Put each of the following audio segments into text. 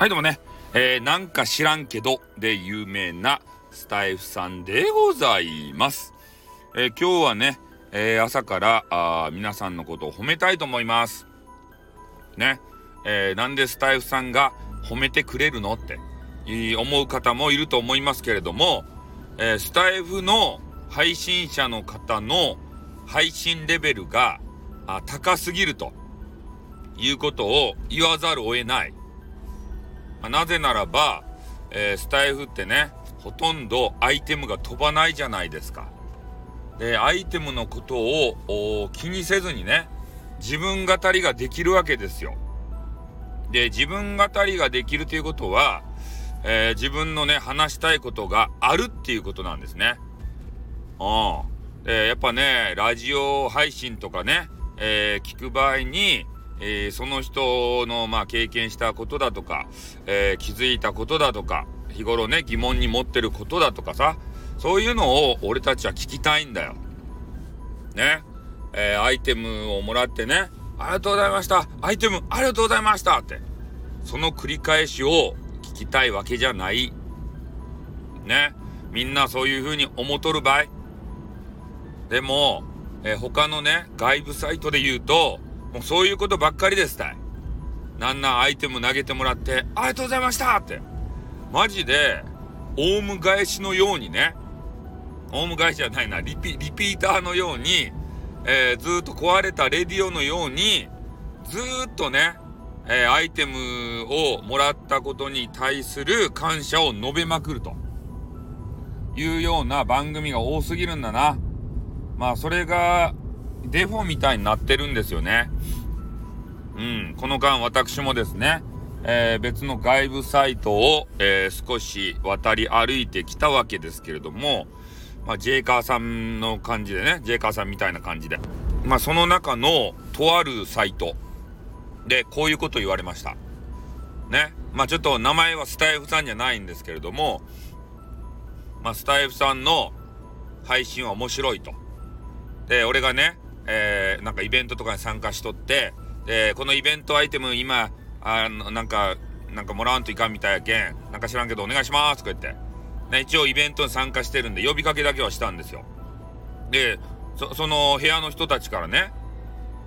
はい、どうもね、えー、なんか知らんけどで有名なスタイフさんでございます。えー、今日はね、えー、朝からあ皆さんのことを褒めたいと思います。ね、えー、なんでスタイフさんが褒めてくれるのって思う方もいると思いますけれども、えスタイフの配信者の方の配信レベルがあ高すぎるということを言わざるを得ない。まあ、なぜならば、えー、スタイフってね、ほとんどアイテムが飛ばないじゃないですか。で、アイテムのことを気にせずにね、自分語りができるわけですよ。で、自分語りができるということは、えー、自分のね、話したいことがあるっていうことなんですね。うん。で、やっぱね、ラジオ配信とかね、えー、聞く場合に、えー、その人の、まあ、経験したことだとか、えー、気づいたことだとか、日頃ね、疑問に持ってることだとかさ、そういうのを俺たちは聞きたいんだよ。ね。えー、アイテムをもらってね、ありがとうございました。アイテム、ありがとうございましたって。その繰り返しを聞きたいわけじゃない。ね。みんなそういう風に思っとる場合。でも、えー、他のね、外部サイトで言うと、もうそういうことばっかりですたい。なんなんアイテム投げてもらって、ありがとうございましたって。マジで、オウム返しのようにね、オウム返しじゃないな、リピ、リピーターのように、えー、ずっと壊れたレディオのように、ずーっとね、えー、アイテムをもらったことに対する感謝を述べまくるというような番組が多すぎるんだな。まあ、それがデフォみたいになってるんですよね。うん、この間私もですね、えー、別の外部サイトを、えー、少し渡り歩いてきたわけですけれども、まあ、ジェイカーさんの感じでね、ジェイカーさんみたいな感じで。まあ、その中のとあるサイトでこういうこと言われました。ね。まあ、ちょっと名前はスタイフさんじゃないんですけれども、まあ、スタイフさんの配信は面白いと。で、俺がね、えー、なんかイベントとかに参加しとって、で、このイベントアイテム今、あの、なんか、なんかもらわんといかんみたいやけん、なんか知らんけどお願いしますとか言って、ね、一応イベントに参加してるんで呼びかけだけはしたんですよ。で、そ、その部屋の人たちからね、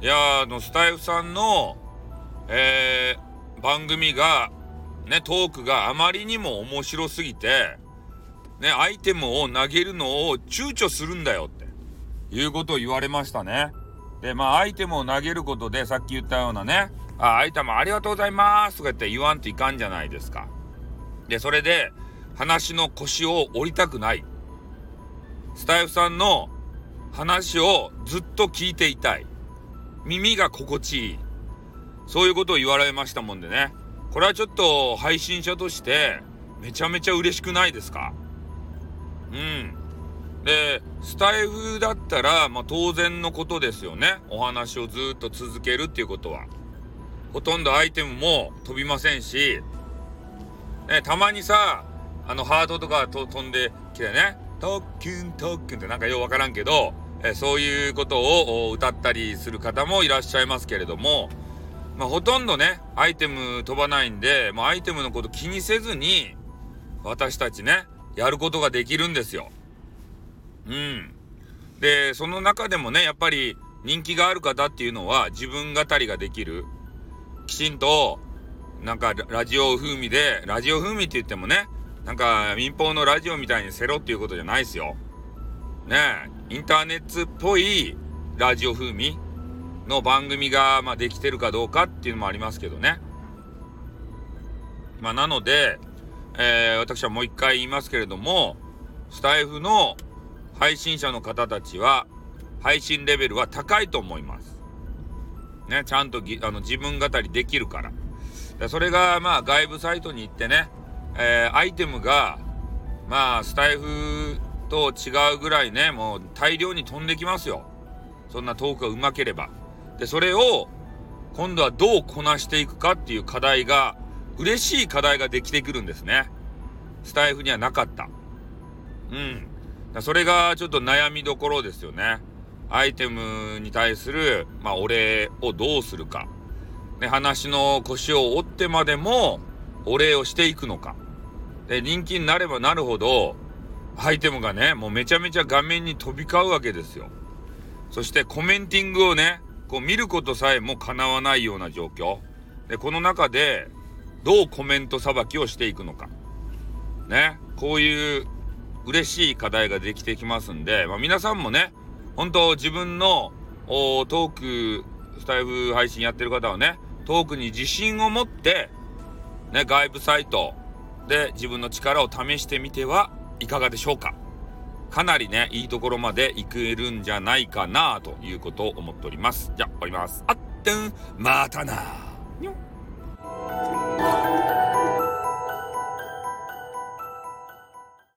いやあの、スタイフさんの、えー、番組が、ね、トークがあまりにも面白すぎて、ね、アイテムを投げるのを躊躇するんだよって。いうことを言われましたね。で、まあ、アイテムを投げることで、さっき言ったようなね、あ、アイテムありがとうございますとか言って言わんといかんじゃないですか。で、それで、話の腰を折りたくない。スタイフさんの話をずっと聞いていたい。耳が心地いい。そういうことを言われましたもんでね。これはちょっと配信者としてめちゃめちゃ嬉しくないですか？うん。で、スタイフだったら、まあ、当然のことですよね。お話をずっと続けるっていうことは。ほとんどアイテムも飛びませんし、ね、たまにさ、あの、ハートとかと飛んできてね、特訓特訓ってなんかようわからんけど、えそういうことを歌ったりする方もいらっしゃいますけれども、まあ、ほとんどね、アイテム飛ばないんで、もうアイテムのこと気にせずに、私たちね、やることができるんですよ。うん。で、その中でもね、やっぱり人気がある方っていうのは自分語りができる。きちんと、なんかラジオ風味で、ラジオ風味って言ってもね、なんか民放のラジオみたいにせろっていうことじゃないですよ。ねえインターネットっぽいラジオ風味の番組が、まあ、できてるかどうかっていうのもありますけどね。まあ、なので、えー、私はもう一回言いますけれども、スタイフの配信者の方たちは、配信レベルは高いと思います。ね、ちゃんとあの自分語りできるから。それが、まあ、外部サイトに行ってね、えー、アイテムが、まあ、スタイフと違うぐらいね、もう大量に飛んできますよ。そんなトークが上手ければ。で、それを、今度はどうこなしていくかっていう課題が、嬉しい課題ができてくるんですね。スタイフにはなかった。うん。それがちょっと悩みどころですよね。アイテムに対する、まあ、お礼をどうするか。ね、話の腰を折ってまでも、お礼をしていくのか。で、人気になればなるほど、アイテムがね、もうめちゃめちゃ画面に飛び交うわけですよ。そしてコメンティングをね、こう見ることさえも叶わないような状況。で、この中で、どうコメントさばきをしていくのか。ね、こういう嬉しい課題ができてきますんで、まあ、皆さんもね、本当自分のトーク、スタイフ配信やってる方はね、トークに自信を持って、ね、外部サイトで自分の力を試してみてはいかがでしょうか。かなりね、いいところまで行けるんじゃないかなということを思っております。じゃあ、終わります。あって、ん、またな。